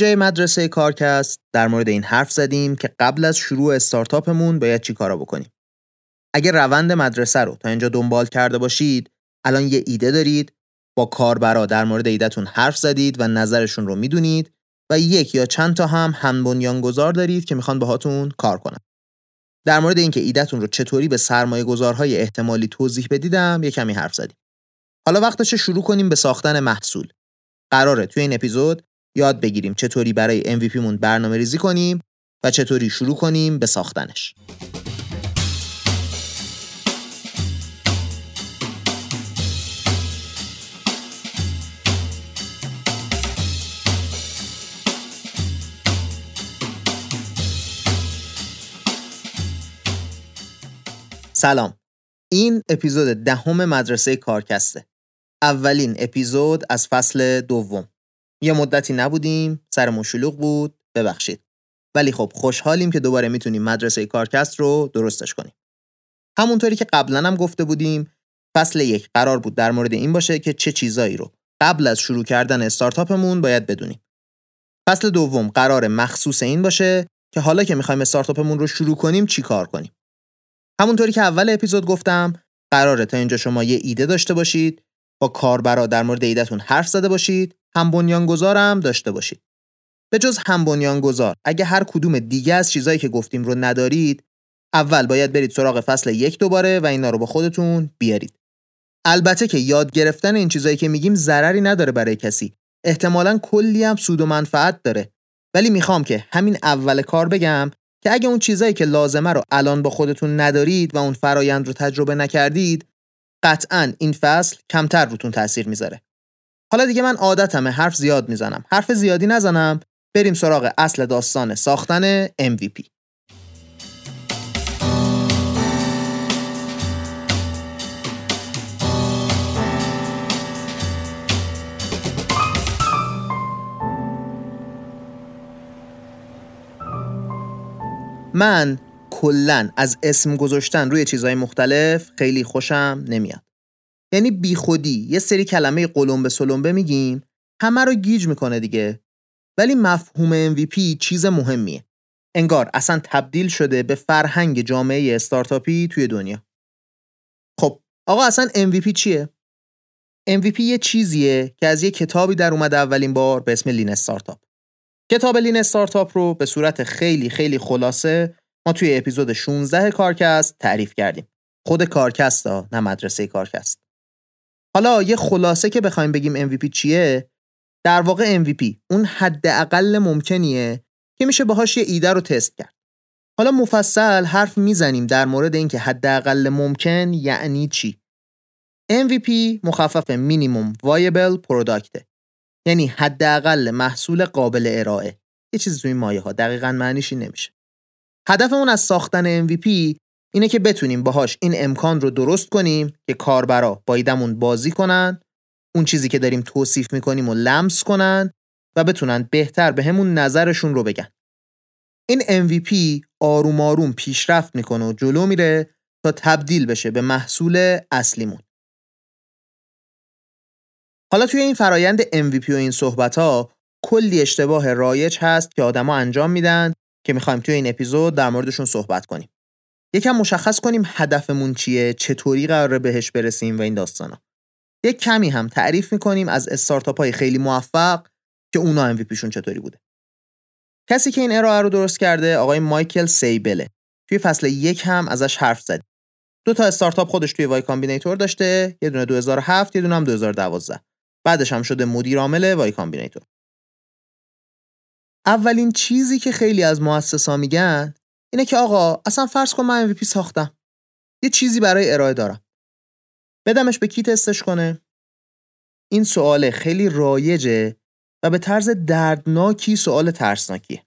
جای مدرسه کارکست در مورد این حرف زدیم که قبل از شروع استارتاپمون باید چی کارا بکنیم. اگر روند مدرسه رو تا اینجا دنبال کرده باشید الان یه ایده دارید با کاربرا در مورد ایدهتون حرف زدید و نظرشون رو می‌دونید و یک یا چند تا هم هم گذار دارید که می‌خوان باهاتون کار کنن. در مورد اینکه ایدهتون رو چطوری به سرمایه گذارهای احتمالی توضیح بدیدم یه کمی حرف زدیم. حالا وقتش شروع کنیم به ساختن محصول. قراره توی این اپیزود یاد بگیریم چطوری برای MVP مون برنامه ریزی کنیم و چطوری شروع کنیم به ساختنش. سلام. این اپیزود دهم مدرسه کارکسته. اولین اپیزود از فصل دوم. یه مدتی نبودیم سر شلوغ بود ببخشید. ولی خب خوشحالیم که دوباره می‌تونیم مدرسه کارکست رو درستش کنیم. همونطوری که قبلا هم گفته بودیم فصل یک قرار بود در مورد این باشه که چه چیزایی رو قبل از شروع کردن استارتاپمون باید بدونیم. فصل دوم قرار مخصوص این باشه که حالا که می‌خوایم استارتاپمون رو شروع کنیم چی کار کنیم؟ همونطوری که اول اپیزود گفتم قراره تا اینجا شما یه ایده داشته باشید با کاربرا در مورد ایدهتون حرف زده باشید هم بنیانگذارم داشته باشید. به جز هم بنیانگذار اگه هر کدوم دیگه از چیزایی که گفتیم رو ندارید اول باید برید سراغ فصل یک دوباره و اینا رو با خودتون بیارید. البته که یاد گرفتن این چیزایی که میگیم ضرری نداره برای کسی. احتمالا کلی هم سود و منفعت داره. ولی می‌خوام که همین اول کار بگم که اگه اون چیزایی که لازمه رو الان با خودتون ندارید و اون فرایند رو تجربه نکردید قطعا این فصل کمتر روتون تاثیر می‌ذاره. حالا دیگه من عادتمه حرف زیاد می‌زنم. حرف زیادی نزنم. بریم سراغ اصل داستان ساختن MVP من کلا از اسم گذاشتن روی چیزهای مختلف خیلی خوشم نمیاد. یعنی بیخودی یه سری کلمه قلمبه سلمبه میگیم همه رو گیج می‌کنه دیگه ولی مفهوم MVP چیز مهمیه انگار اصلا تبدیل شده به فرهنگ جامعه استارتاپی توی دنیا خب آقا اصلا MVP چیه؟ MVP یه چیزیه که از یه کتابی در اومده اولین بار به اسم لین استارتاپ کتاب Lean Startup رو به صورت خیلی خیلی خلاصه ما توی اپیزود 16 کارکست تعریف کردیم. خود کارکست ها نه مدرسه کارکست. حالا یه خلاصه که بخوایم بگیم MVP چیه؟ در واقع MVP اون حداقل ممکنیه که میشه باهاش یه ایده رو تست کرد. حالا مفصل حرف می‌زنیم در مورد اینکه حداقل ممکن یعنی چی. MVP مخفف minimum viable product ه یعنی حداقل محصول قابل ارائه یه چیزی توی مایه ها دقیقا معنیش این نمیشه هدفمون از ساختن MVP اینه که بتونیم باهاش این امکان رو درست کنیم که کاربرا با ایدمون بازی کنن اون چیزی که داریم توصیف می‌کنیم و لمس کنن و بتونن بهتر به همون نظرشون رو بگن این MVP آروم آروم پیشرفت می‌کنه و جلو میره تا تبدیل بشه به محصول اصلیمون حالا توی این فرایند MVP و این صحبت ها کلی اشتباه رایج هست که آدما انجام میدن که می‌خوایم توی این اپیزود در موردشون صحبت کنیم. یکم مشخص کنیم هدفمون چیه، چطوری قراره بهش برسیم و این داستانا. یک کمی هم تعریف می‌کنیم از استارتاپ های خیلی موفق که اونا MVPشون چطوری بوده. کسی که این ارائه رو درست کرده آقای مایکل سیبله. توی فصل یک هم ازش حرف زد. دو تا استارتاپ خودش توی Y Combinator داشته، یه دونه 2007 یه دونه هم 2012. بعدش هم شده مدیر عامل Y Combinator اولین چیزی که خیلی از مؤسسا میگن اینه که آقا اصلا فرض کن من MVP ساختم. یه چیزی برای ارائه دارم. بدمش به کی تستش کنه؟ این سوال خیلی رایجه و به طرز دردناکی سوال ترسناکیه.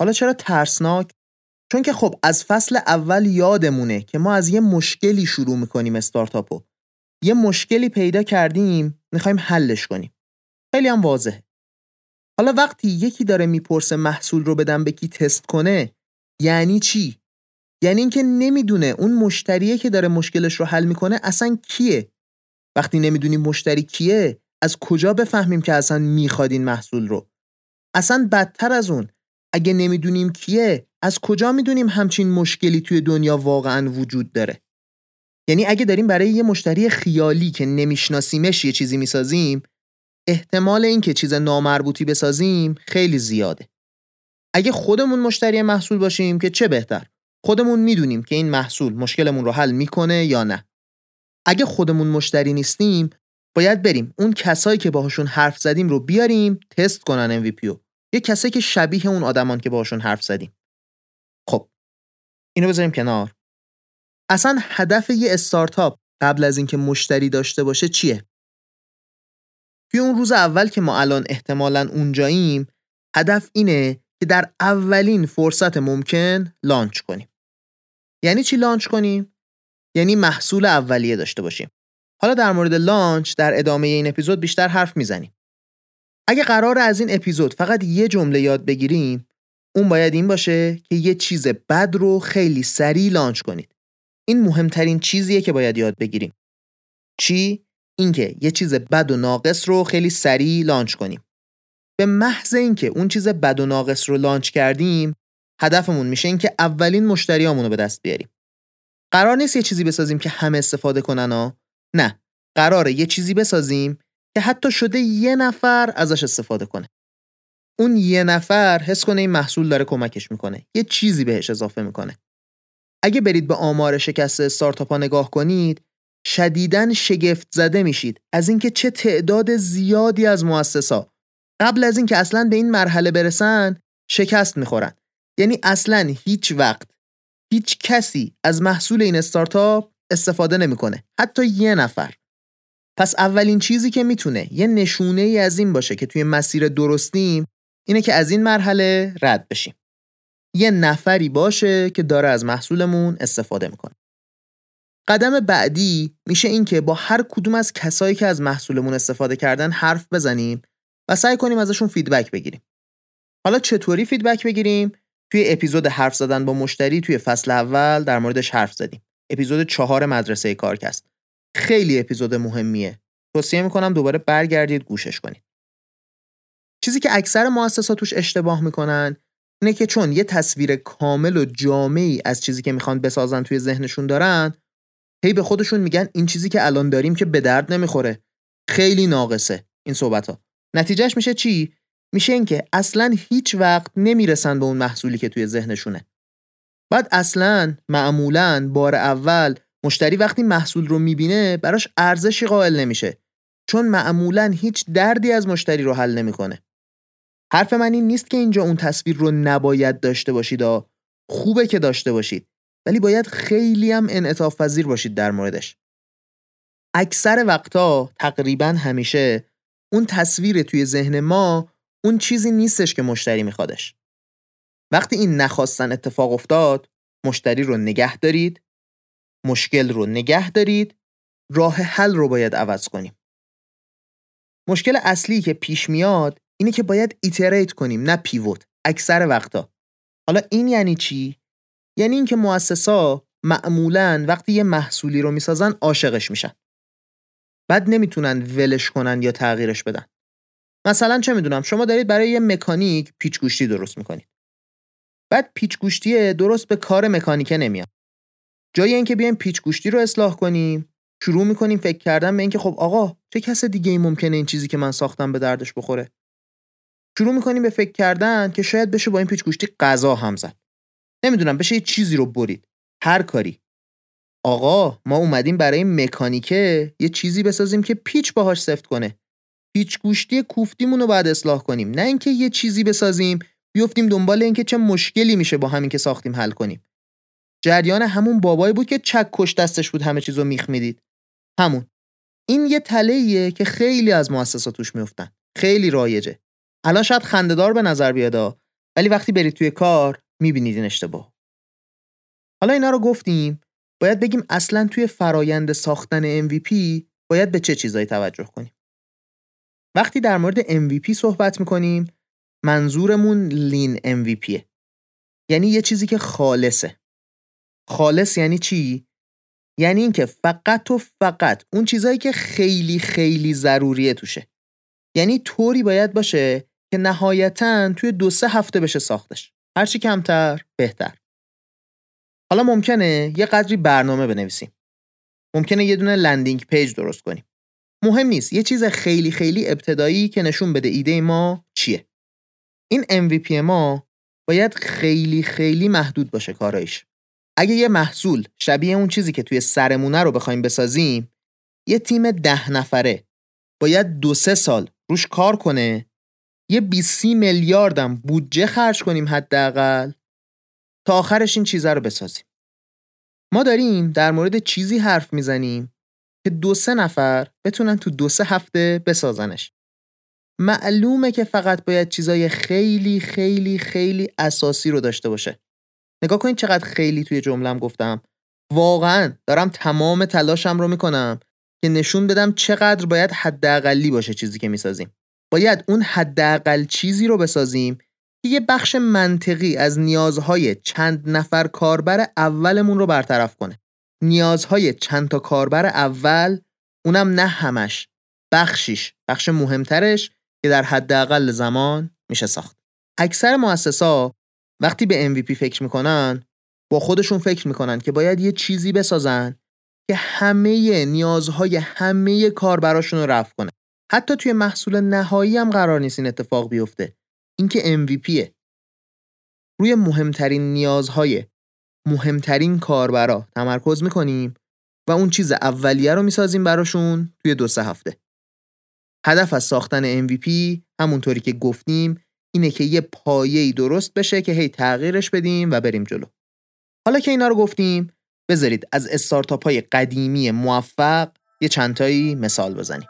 حالا چرا ترسناک؟ چون که خب از فصل اول یادمونه که ما از یه مشکلی شروع می‌کنیم استارتاپو. یه مشکلی پیدا کردیم می‌خوایم حلش کنیم. خیلی هم واضحه. حالا وقتی یکی داره می‌پرسه محصول رو بدم به کی تست کنه یعنی چی؟ یعنی اینکه نمی‌دونه اون مشتریه که داره مشکلش رو حل می‌کنه اصلا کیه؟ وقتی نمی‌دونیم مشتری کیه از کجا بفهمیم که اصلا می‌خواد این محصول رو؟ اصلا بدتر از اون اگه نمی‌دونیم کیه از کجا می‌دونیم همچین مشکلی توی دنیا واقعا وجود داره؟ یعنی اگه داریم برای یه مشتری خیالی که نمیشناسیمش یه چیزی می‌سازیم احتمال اینکه چیز نامربوطی بسازیم خیلی زیاده. اگه خودمون مشتری محصول باشیم که چه بهتر؟ خودمون می‌دونیم که این محصول مشکلمون رو حل می‌کنه یا نه. اگه خودمون مشتری نیستیم باید بریم اون کسایی که باهاشون حرف زدیم رو بیاریم تست کنن MVP رو. یه کسایی که شبیه اون آدمان که باهاشون حرف زدیم. خب اینو بذاریم کنار. اصلا هدف یه استارتاپ قبل از اینکه مشتری داشته باشه چیه؟ توی اون روز اول که ما الان احتمالا اونجاییم هدف اینه که در اولین فرصت ممکن لانچ کنیم. یعنی چی لانچ کنیم؟ یعنی محصول اولیه داشته باشیم. حالا در مورد launch در ادامه این اپیزود بیشتر حرف می‌زنیم. اگه قرار از این اپیزود فقط یه جمله یاد بگیریم اون باید این باشه که یه چیز بد رو خیلی سریع launch کنید. این مهمترین چیزیه که باید یاد بگیریم. چی؟ اینکه یه چیز بد و ناقص رو خیلی سریع launch کنیم. به محض اینکه اون چیز بد و ناقص رو launch کردیم هدفمون میشه اینکه اولین مشتریامون رو به دست بیاریم. قرار نیست یه چیزی بسازیم که همه استفاده کنن ها. نه قراره یه چیزی بسازیم که حتی شده یه نفر ازش استفاده کنه. اون یه نفر حس کنه این محصول داره کمکش می‌کنه. یه چیزی بهش اضافه می‌کنه. اگه برید به آمار شکست استارتاپ نگاه کنید شدیداً شگفت زده میشید از اینکه چه تعداد زیادی از مؤسسا قبل از اینکه اصلا به این مرحله برسن شکست می‌خورن. یعنی اصلا هیچ وقت هیچ کسی از محصول این استارتاپ استفاده نمی‌کنه. حتی یه نفر. پس اولین چیزی که می‌تونه یه نشونه ای از این باشه که توی مسیر درستیم اینه که از این مرحله رد بشیم. یه نفری باشه که داره از محصولمون استفاده می‌کنه. قدم بعدی میشه این که با هر کدوم از کسایی که از محصولمون استفاده کردن حرف بزنیم و سعی کنیم ازشون feedback بگیریم. حالا چطوری feedback بگیریم؟ توی اپیزود حرف زدن با مشتری توی فصل اول در موردش حرف زدیم. اپیزود چهار مدرسه کارکست. خیلی اپیزود مهمیه. توصیه می‌کنم دوباره برگردید گوشش کنید. چیزی که اکثر مؤسسا توش اشتباه می‌کنن اینه که چون یه تصویر کامل و جامعی از چیزی که می‌خوان بسازن توی ذهنشون دارن هی به خودشون میگن این چیزی که الان داریم که به درد نمی‌خوره خیلی ناقصه این صحبت ها نتیجهش میشه چی؟ میشه اینکه اصلا هیچ وقت نمی‌رسن به اون محصولی که توی ذهنشونه. بعد اصلا معمولا بار اول مشتری وقتی محصول رو می‌بینه براش ارزشی قائل نمیشه. چون معمولا هیچ دردی از مشتری رو حل نمی‌کنه. حرف من این نیست که اینجا اون تصویر رو نباید داشته باشید خوبه که داشته باشید. ولی باید خیلی هم انعطاف پذیر باشید در موردش. اکثر وقتا تقریبا همیشه اون تصویر توی ذهن ما اون چیزی نیستش که مشتری میخوادش. وقتی این نخواستن اتفاق افتاد مشتری رو نگه دارید مشکل رو نگه دارید راه حل رو باید عوض کنیم. مشکل اصلی که پیش میاد اینه که باید ایتریت کنیم نه پیوت اکثر وقتا. حالا این یعنی چی؟ یعنی اینکه مؤسسا معمولا وقتی یه محصولی رو می‌سازن عاشقش میشن. بعد نمی‌تونن ولش کنن یا تغییرش بدن. مثلا چه می‌دونم شما دارید برای یه مکانیک پیچ گوشتی درست می‌کنید. بعد پیچ گوشتی درست به کار مکانیکه نمیاد. جای اینکه بیایم پیچ گوشتی رو اصلاح کنیم شروع می‌کنیم فکر کردن به اینکه خب آقا چه کس دیگه ای ممکنه این چیزی که من ساختم به دردش بخوره؟ شروع می‌کنیم به فکر کردن که شاید بشه با این پیچ گوشتی غذا هم زد. نمی‌دونم بشه یه چیزی رو برید. هر کاری. آقا ما اومدیم برای مکانیکه یه چیزی بسازیم که پیچ باهاش سفت کنه. پیچ گوشتی کوفتیمون رو باید اصلاح کنیم. نه اینکه یه چیزی بسازیم بیفتیم دنبال اینکه چه مشکلی میشه با همین که ساختیم حل کنیم. جریان همون بابایی بود که چک کش دستش بود همه چیزو میخ می‌دید. همون. این یه تله که خیلی از مؤسسات توش میفتن. خیلی رایجه. الان شاید خندهدار به نظر بیاد ولی وقتی برید توی کار می‌بینید این اشتباه. حالا اینا رو گفتیم باید بگیم اصلا توی فرایند ساختن MVP باید به چه چیزایی توجه کنیم؟ وقتی در مورد MVP صحبت می‌کنیم منظورمون لین MVPه یعنی یه چیزی که خالصه. خالص یعنی چی؟ یعنی اینکه فقط و فقط اون چیزایی که خیلی خیلی ضروریه توشه. یعنی طوری باید باشه که نهایتا توی دو سه هفته بشه ساختش. هرچی کمتر بهتر. حالا ممکنه یه قدری برنامه بنویسیم. ممکنه یه دونه landing page درست کنیم. مهم نیست یه چیز خیلی خیلی ابتدایی که نشون بده ایده ما چیه. این MVP ما باید خیلی خیلی محدود باشه کارایش. اگه یه محصول شبیه اون چیزی که توی سرمونه رو بخوایم بسازیم یه تیم ده نفره باید دو سه سال روش کار کنه یه 20 میلیاردم بودجه خرج کنیم حداقل. تا آخرش این چیزا رو بسازیم. ما داریم در مورد چیزی حرف می‌زنیم که دو سه نفر بتونن تو دو سه هفته بسازنش. معلومه که فقط باید چیزای خیلی خیلی خیلی اساسی رو داشته باشه. نگاه کنید چقدر خیلی توی جملم گفتم. واقعا دارم تمام تلاشم رو می‌کنم که نشون بدم چقدر باید حداقلی باشه چیزی که می‌سازیم. باید اون حداقل چیزی رو بسازیم یه بخش منطقی از نیازهای چند نفر کاربر اولمون رو برطرف کنه. نیازهای چند تا کاربر اول اونم نه همش بخشیش بخش مهمترش که در حداقل زمان میشه ساخت. اکثر مؤسسا وقتی به MVP فکر می‌کنن با خودشون فکر می‌کنن که باید یه چیزی بسازن که همه نیازهای همه کاربراشون رو رفع کنه. حتی توی محصول نهایی هم قرار نیست این اتفاق بیفته. اینکه MVPه روی مهمترین نیازهای مهمترین کاربرا تمرکز می‌کنیم و اون چیز اولیه رو می‌سازیم براشون توی دو سه هفته. هدف از ساختن MVP همونطوری که گفتیم اینه که یه پایه‌ای درست بشه که هی تغییرش بدیم و بریم جلو. حالا که اینا رو گفتیم بذارید از استارتاپ های قدیمی موفق یه چندتایی مثال بزنیم.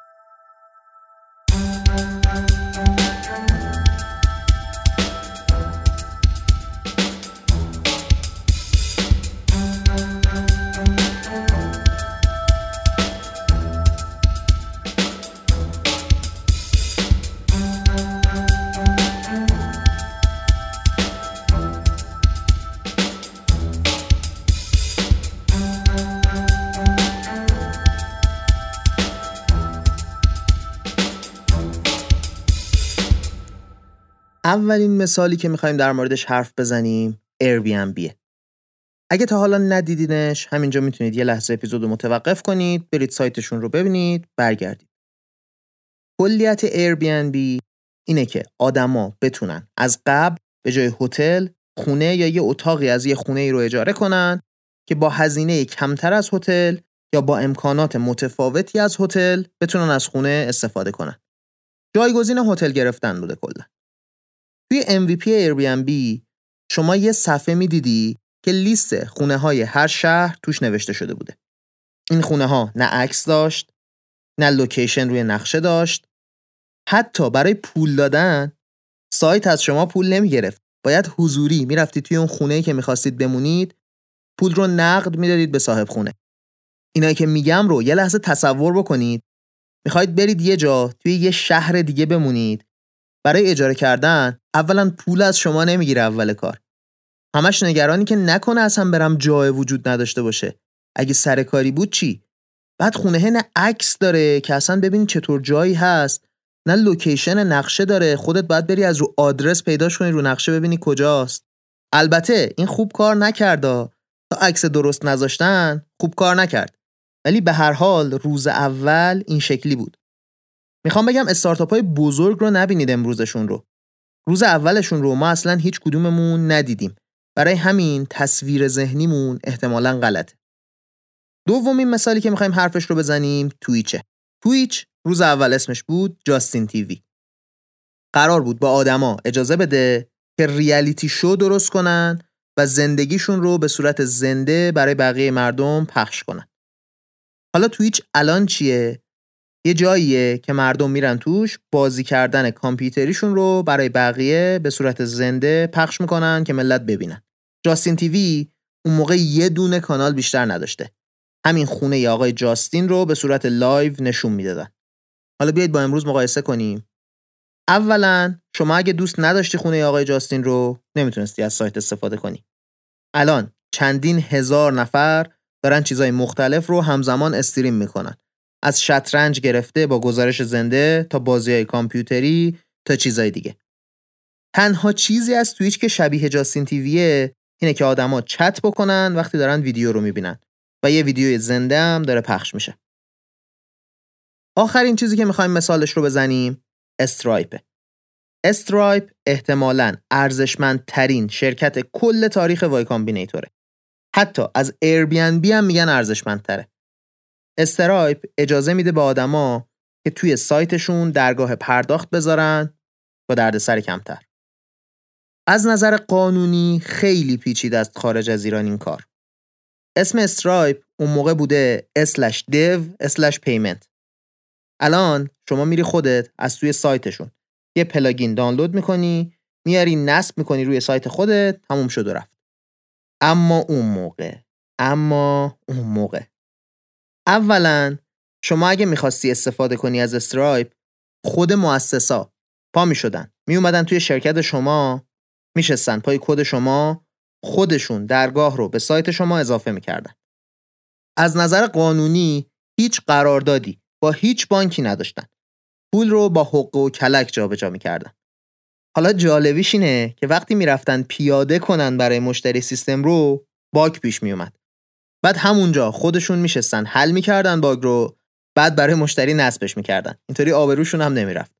اولین مثالی که می‌خوایم در موردش حرف بزنیم Airbnb اگه تا حالا ندیدینش همینجا می‌تونید یه لحظه اپیزود رو متوقف کنید برید سایتشون رو ببینید برگردید کلیت Airbnb اینه که آدما بتونن از قبل به جای هتل خونه یا یه اتاقی از یه خونه ای رو اجاره کنن که با هزینه کمتر از هتل یا با امکانات متفاوتی از هتل بتونن از خونه استفاده کنن. جایگزین هتل گرفتن بوده کلا. توی MVP Airbnb شما یه صفحه می‌دیدی که لیست خونه های هر شهر توش نوشته شده بوده. این خونه ها نه عکس داشت، نه لوکیشن روی نقشه داشت. حتی برای پول دادن سایت از شما پول نمی گرفت. باید حضوری می‌رفتید توی اون خونه که می‌خواستید بمونید پول رو نقد می‌دادید به صاحب خونه. اینایی که میگم رو یه لحظه تصور بکنید. می‌خواید برید یه جا توی یه شهر دیگه بمونید برای اجاره کردن اولا پول از شما نمی‌گیره اول کار. همش نگرانی که نکنه اصلا برم جای وجود نداشته باشه. اگه سر کاری بود چی؟ بعد خونه نه عکس داره که اصلا ببین چطور جایی هست. نه لوکیشن نقشه داره. خودت باید بری از رو آدرس پیداش کنی رو نقشه ببینی کجاست. البته این خوب کار نکردا تا عکس درست نذاشتن خوب کار نکرد. ولی به هر حال روز اول این شکلی بود. می‌خوام بگم استارتاپ های بزرگ رو نبینید امروزشون رو. روز اولشون رو ما اصلا هیچ کدوممون ندیدیم. برای همین تصویر ذهنیمون احتمالا غلطه. دومین مثالی که می‌خوایم حرفش رو بزنیم تویچه. تویچ روز اول اسمش بود جاستین تیوی. قرار بود با آدما اجازه بده که ریالیتی شو درست کنن و زندگیشون رو به صورت زنده برای بقیه مردم پخش کنن. حالا Twitch الان چیه؟ یه جاییه که مردم میرن توش بازی کردن کامپیوتریشون رو برای بقیه به صورت زنده پخش می‌کنن که ملت ببینن. Justin.tv اون موقع یه دونه کانال بیشتر نداشته. همین خونه ی آقای جاستین رو به صورت live نشون می‌دادن. حالا بیایید با امروز مقایسه کنیم. اولا شما اگه دوست نداشتی خونه ی آقای جاستین رو نمی‌تونستی از سایت استفاده کنی. الان چندین هزار نفر دارن چیزای مختلف رو همزمان استریم می‌کنن. از شطرنج گرفته با گزارش زنده تا بازی های کامپیوتری تا چیزای دیگه تنها چیزی از تویچ که شبیه جاستین تیویه اینه که آدما چت بکنن وقتی دارن ویدیو رو می‌بینن و یه ویدیوی زنده هم داره پخش میشه. آخرین چیزی که می‌خوایم مثالش رو بزنیم Stripe. Stripe احتمالاً ارزشمندترین شرکت کل تاریخ Y Combinator ه. حتی از بی هم میگن ارزشمندتره. Stripe اجازه میده به آدما که توی سایتشون درگاه پرداخت بذارن با دردسر کمتر. از نظر قانونی خیلی پیچیده است خارج از ایران این کار. اسم Stripe اون موقع بوده dev payment. الان شما میری خودت از توی سایتشون یه plugin دانلود می‌کنی میاری نصب می‌کنی روی سایت خودت تموم شد و رفت. اما اون موقع اما اون موقع اولا شما اگه می‌خواستی استفاده کنی از Stripe خود مؤسسا پا می‌شدن میومدن توی شرکت شما میشستن پای کد شما خودشون درگاه رو به سایت شما اضافه می‌کردن. از نظر قانونی هیچ قراردادی با هیچ بانکی نداشتن. پول رو با حق و کلک جابجا می‌کردن. حالا جالبیش اینه که وقتی می‌رفتن پیاده کنن برای مشتری سیستم رو باگ پیش میومد. بعد همونجا خودشون میشستن حل می‌کردن باگ رو بعد برای مشتری نصبش می‌کردن. اینطوری آبروشون هم نمی‌رفت.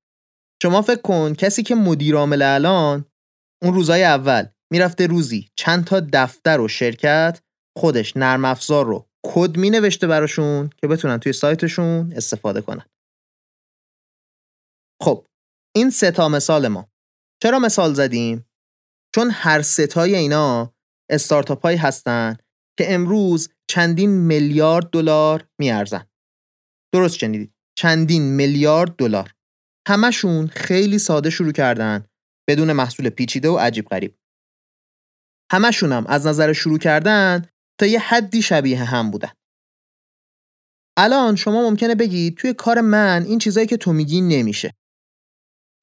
شما فکر کن کسی که مدیر عامل الان اون روزای اول می‌رفته روزی چند تا دفتر و شرکت خودش نرم افزار رو کد می نوشته براشون که بتونن توی سایتشون استفاده کنن. خب این سه تا مثال ما. چرا مثال زدیم؟ چون هر ستای اینا استارتاپ هایی هستن که امروز چندین میلیارد دلار میارزن. درست شنیدید. چندین میلیارد دلار. همشون خیلی ساده شروع کردن بدون محصول پیچیده و عجیب غریب. همشون هم از نظر شروع کردن تا یه حدی شبیه هم بودن. الان شما ممکنه بگید توی کار من این چیزایی که تو میگی نمیشه.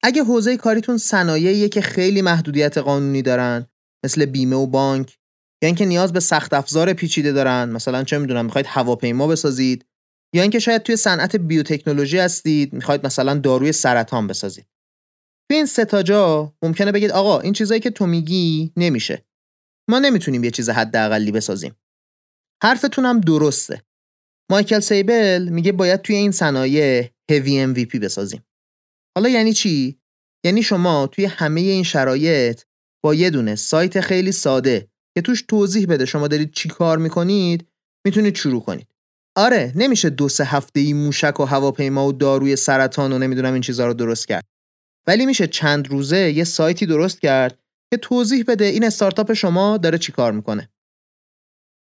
اگه حوزه کاریتون صنایعیه که خیلی محدودیت قانونی دارن مثل بیمه و بانک یا اینکه نیاز به سخت افزار پیچیده دارن مثلا چه می‌دونم می‌خواید هواپیما بسازید یا اینکه شاید توی صنعت بیوتکنولوژی هستید می‌خواید مثلا داروی سرطان بسازید. توی این ستا جا ممکنه بگید آقا این چیزایی که تو میگی نمیشه. ما نمی‌تونیم یه چیز حداقلی بسازیم. حرفتون هم درسته. مایکل سیبل میگه باید توی این صنایع هوی MVP بسازیم. حالا یعنی چی؟ یعنی شما توی همه این شرایط با یه دونه سایت خیلی ساده که توش توضیح بده شما دارید چی کار می‌کنید می‌تونید شروع کنید. آره نمیشه دو سه هفته ای موشک و هواپیما و داروی سرطان و نمی‌دونم این چیزها رو درست کرد. ولی میشه چند روزه یه سایتی درست کرد که توضیح بده این استارتاپ شما داره چی کار می‌کنه.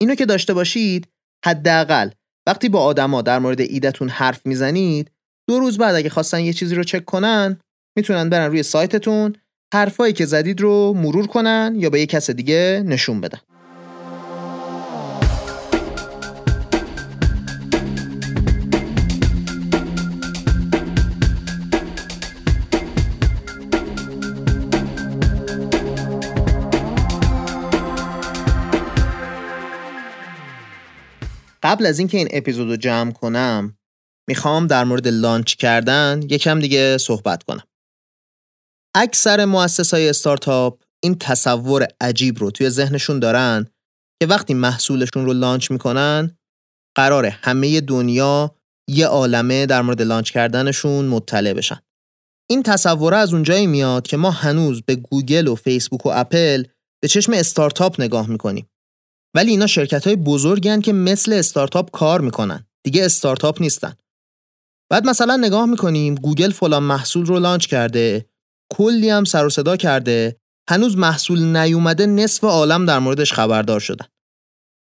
اینو که داشته باشید حداقل وقتی با آدما در مورد ایدتون حرف می‌زنید دو روز بعد اگه خواستن یه چیزی رو چک کنن می‌تونن برن روی سایتتون حرفایی که زدید رو مرور کنن یا به یه کس دیگه نشون بدن قبل از اینکه این اپیزود رو جمع کنم می‌خوام در مورد launch کردن یکم دیگه صحبت کنم. اکثر مؤسس های استارتاپ این تصور عجیب رو توی ذهنشون دارن که وقتی محصولشون رو launch می‌کنن قرار همه دنیا یه عالمه در مورد launch کردنشون مطلع بشن. این تصوره از اونجایی میاد که ما هنوز به گوگل و فیسبوک و اپل به چشم استارتاپ نگاه می‌کنیم. ولی اینا شرکت های بزرگن که مثل استارتاپ کار می‌کنن دیگه استارتاپ نیستن بعد مثلا نگاه می‌کنیم گوگل فلان محصول رو launch کرده کلی هم سر و صدا کرده هنوز محصول نیومده نصف عالم در موردش خبردار شدن.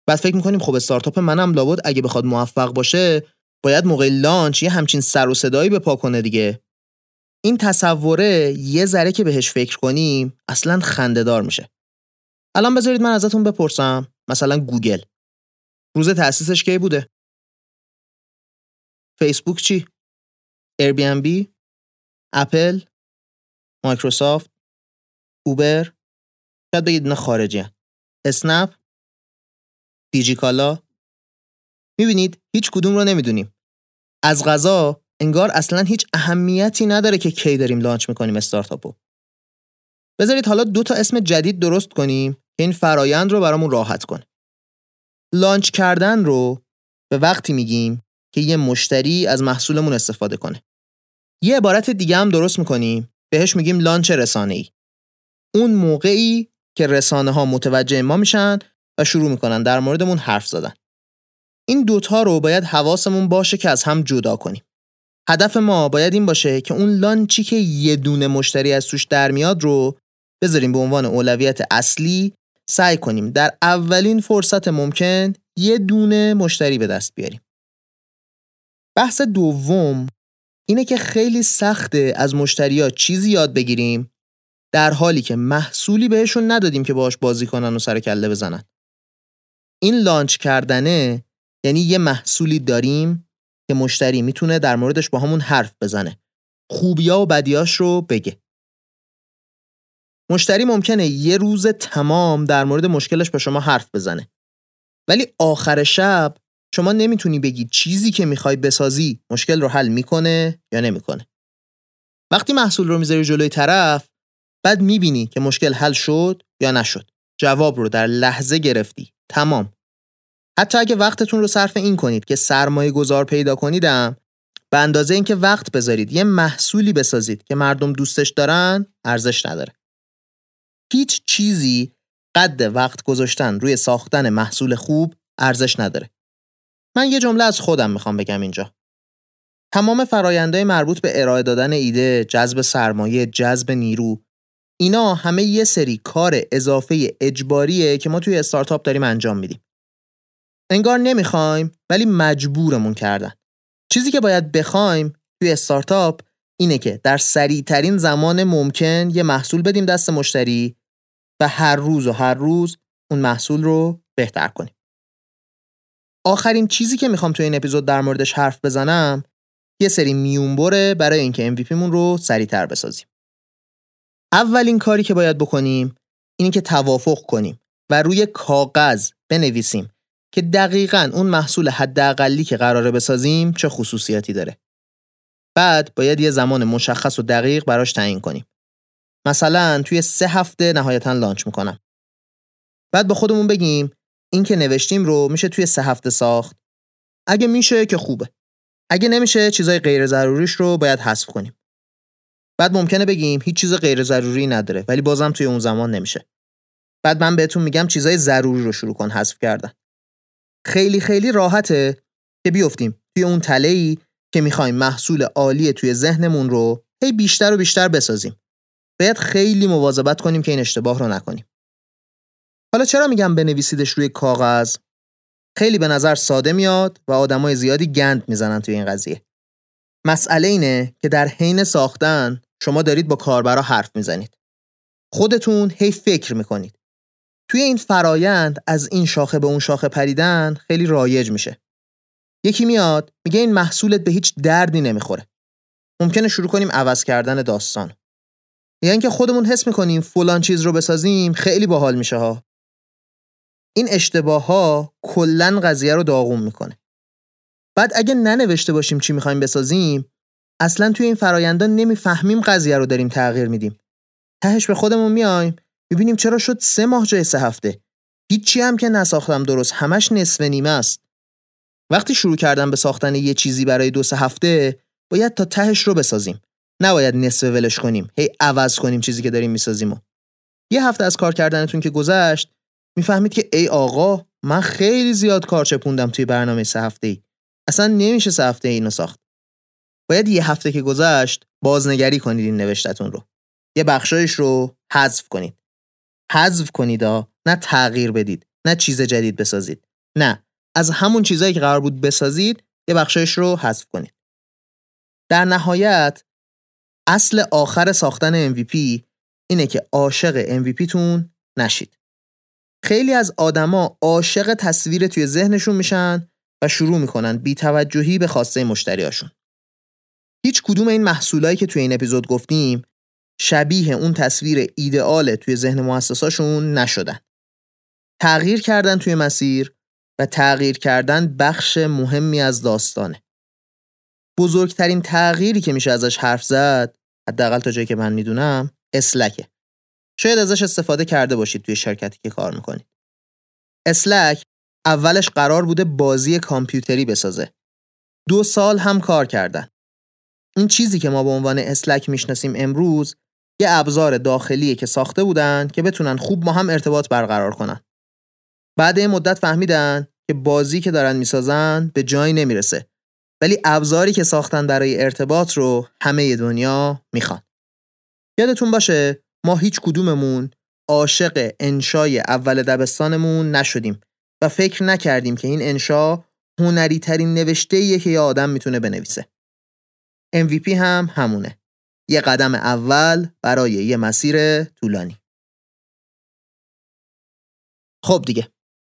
بعد فکر می‌کنیم خب استارتاپ منم لابد اگه بخواد موفق باشه باید موقع launch یه همچین سر و صدایی به پا کنه دیگه. این تصوره یه ذره که بهش فکر کنیم اصلا خندهدار میشه. الان بذارید من ازتون بپرسم مثلا گوگل. روز تأسیسش کی بوده؟ فیسبوک چی؟ بی اپل مایکروسافت اوبر شاید بگید نه خارجی‌ان. اسنپ دیجیکالا می‌بینید هیچ کدوم رو نمی‌دونیم از غذا انگار اصلا هیچ اهمیتی نداره که کی داریم لانچ می‌کنیم استارتاپو بذارید حالا دو تا اسم جدید درست کنیم که این فرایند رو برامون راحت کنه. لانچ کردن رو به وقتی میگیم که یه مشتری از محصولمون استفاده کنه. یه عبارت دیگه هم درست می‌کنیم بهش میگیم لانچ رسانه ای. اون موقعی که رسانه ها متوجه ما میشن و شروع می‌کنن در موردمون حرف زدن. این دوتا رو باید حواسمون باشه که از هم جدا کنیم. هدف ما باید این باشه که اون لانچی که یه دونه مشتری از توش در میاد رو بذاریم به عنوان اولویت اصلی سعی کنیم در اولین فرصت ممکن یه دونه مشتری به دست بیاریم. بحث دوم اینه که خیلی سخته از مشتریا چیزی یاد بگیریم در حالی که محصولی بهشون ندادیم که باش بازی کنن و سر کله بزنن. این لانچ کردنه یعنی یه محصولی داریم که مشتری می‌تونه در موردش با همون حرف بزنه. خوبیا و بدیاش رو بگه. مشتری ممکنه یه روز تمام در مورد مشکلش به شما حرف بزنه. ولی آخر شب شما نمی‌تونی بگی چیزی که می‌خوای بسازی مشکل رو حل می‌کنه یا نمی‌کنه. وقتی محصول رو می‌ذاری جلوی طرف بعد می‌بینی که مشکل حل شد یا نشد. جواب رو در لحظه گرفتی. تمام. حتی اگه وقتتون رو صرف این کنید که سرمایه گذار پیدا کنیدم به اندازه اینکه وقت بذارید یه محصولی بسازید که مردم دوستش دارن ارزش نداره. هیچ چیزی قد وقت گذاشتن روی ساختن محصول خوب ارزش نداره. من یه جمله از خودم می‌خوام بگم اینجا. تمام فرایندهای مربوط به ارائه دادن ایده، جذب سرمایه، جذب نیرو، اینا همه یه سری کار اضافه اجباریه که ما توی استارتاپ داریم انجام میدیم. انگار نمی‌خوایم ولی مجبورمون کردن. چیزی که باید بخوایم توی استارتاپ اینه که در سریع ترین زمان ممکن یه محصول بدیم دست مشتری و هر روز و هر روز اون محصول رو بهتر کنیم. آخرین چیزی که می‌خوام توی این اپیزود در موردش حرف بزنم یه سری میونبره برای اینکه MVP مون رو سریعتر بسازیم. اولین کاری که باید بکنیم اینه که توافق کنیم و روی کاغذ بنویسیم که دقیقا اون محصول حداقلی که قراره بسازیم چه خصوصیاتی داره. بعد باید یه زمان مشخص و دقیق براش تعیین کنیم. مثلا توی سه هفته نهایتا لانچ می‌کنم. بعد به خودمون بگیم این که نوشتیم رو میشه توی سه هفته ساخت. اگه میشه که خوبه. اگه نمیشه چیزای غیر ضروریش رو باید حذف کنیم. بعد ممکنه بگیم هیچ چیز غیر ضروری نداره ولی بازم توی اون زمان نمیشه. بعد من بهتون میگم چیزای ضروری رو شروع کن حذف کردن. خیلی خیلی راحته که بیفتیم توی اون تله که می‌خوایم محصول عالی توی ذهنمون رو هی بیشتر و بیشتر بسازیم. باید خیلی مواظبت کنیم که این اشتباه رو نکنیم. حالا چرا میگم بنویسیدش روی کاغذ؟ خیلی به نظر ساده میاد و آدمای زیادی گند می‌زنن توی این قضیه. مسئله اینه که در حین ساختن شما دارید با کاربرا حرف می‌زنید. خودتون هی فکر می‌کنید. توی این فرایند از این شاخه به اون شاخه پریدن خیلی رایج میشه. یکی میاد میگه این محصولت به هیچ دردی نمی‌خوره. ممکنه شروع کنیم عوض کردن داستان. یا اینکه خودمون حس می‌کنیم فلان چیز رو بسازیم خیلی باحال میشه ها. این اشتباه ها کلا قضیه رو داغون می‌کنه. بعد اگه ننوشته باشیم چی می‌خوایم بسازیم اصلا توی این فرایندا نمی‌فهمیم قضیه رو داریم تغییر میدیم. تهش به خودمون میایم ببینیم چرا شد سه ماه جای سه هفته. هیچی هم که نساختم درست همش نصف نیمه است. وقتی شروع کردم به ساختن یه چیزی برای دو سه هفته باید تا تهش رو بسازیم. نباید نصف ولش کنیم. هی عوض کنیم چیزی که داریم می‌سازیم. یه هفته از کار کردنتون که گذشت می‌فهمید که ای آقا من خیلی زیاد کار چپوندم توی برنامه سه هفته ای. اصلا نمیشه سه هفته اینو ساخت. باید یه هفته که گذشت بازنگری کنید این نوشتتون رو. یه بخشایش رو حذف کنید. حذف کنید نه تغییر بدید نه چیز جدید بسازید نه از همون چیزایی که قرار بود بسازید یه بخشایش رو حذف کنید در نهایت اصل آخر ساختن MVP اینه که عاشق MVP تون نشید خیلی از آدما عاشق تصویر توی ذهنشون میشن و شروع می‌کنن بی توجهی به خواسته مشتریاشون هیچ کدوم این محصولایی که توی این اپیزود گفتیم شبیه اون تصویر ایدئال توی ذهن مؤسساشون نشدن. تغییر کردن توی مسیر و تغییر کردن بخش مهمی از داستانه. بزرگترین تغییری که میشه ازش حرف زد حداقل تا جایی که من می‌دونم اسلکه. شاید ازش استفاده کرده باشید توی شرکتی که کار می‌کنید. اسلک اولش قرار بوده بازی کامپیوتری بسازه. دو سال هم کار کردن. این چیزی که ما به عنوان اسلک می‌شناسیم امروز یه ابزار داخلیه که ساخته بودن که بتونن خوب ما هم ارتباط برقرار کنن. بعد این مدت فهمیدن که بازی که دارن می‌سازن به جایی نمی‌رسه ولی ابزاری که ساختن برای ارتباط رو همه دنیا می‌خوان. یادتون باشه ما هیچ کدوممون عاشق انشای اول دبستانمون نشدیم و فکر نکردیم که این انشا هنری ترین نوشته که یه آدم می‌تونه بنویسه. MVP هم همونه. یه قدم اول برای یه مسیر طولانی. خب دیگه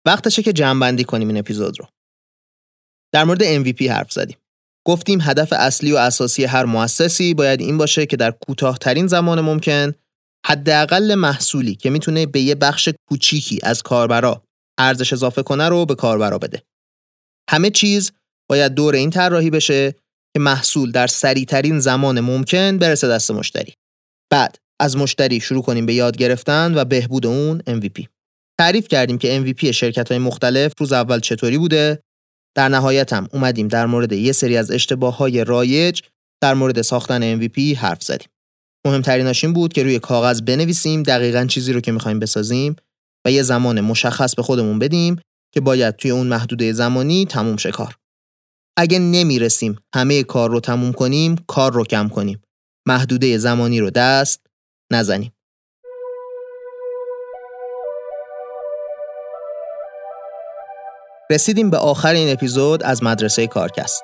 وقتشه که جمعبندی کنیم این اپیزود رو. در مورد MVP حرف زدیم. گفتیم هدف اصلی و اساسی هر مؤسسی باید این باشه که در کوتاهترین زمان ممکن حداقل محصولی که می‌تونه به یه بخش کوچیکی از کاربرا ارزش اضافه کنه رو به کاربرا بده. همه چیز باید دور این طراحی بشه که محصول در سریعترین زمان ممکن برسه دست مشتری. بعد از مشتری شروع کنیم به یاد گرفتن و بهبود اون MVP. تعریف کردیم که MVP شرکت های مختلف روز اول چطوری بوده در نهایت هم اومدیم در مورد یه سری از اشتباه های رایج در مورد ساختن MVP حرف زدیم. مهمتریناش این بود که روی کاغذ بنویسیم دقیقا چیزی رو که می‌خوایم بسازیم و یه زمان مشخص به خودمون بدیم که باید توی اون محدوده زمانی تموم شه کار. اگه نمی‌رسیم همه کار رو تموم کنیم کار رو کم کنیم. محدوده زمانی رو دست نزنیم. رسیدیم به آخر این اپیزود از مدرسه کارکست.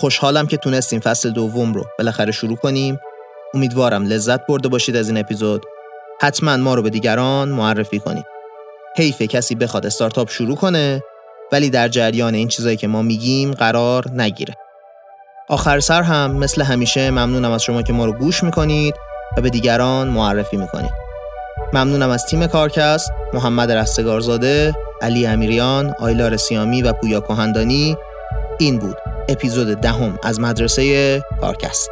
خوشحالم که تونستیم فصل دوم رو بالاخره شروع کنیم. امیدوارم لذت برده باشید از این اپیزود. حتما ما رو به دیگران معرفی کنید. حیف کسی بخواد استارتاپ شروع کنه ولی در جریان این چیزایی که ما میگیم قرار نگیره. آخر سر هم مثل همیشه ممنونم از شما که ما رو گوش می‌کنید و به دیگران معرفی می‌کنید. ممنونم از تیم کارکست، محمد رستگارزاده، علی امیریان، آیلار سیامی و پویا کهندانی این بود اپیزود دهم از مدرسه کارکست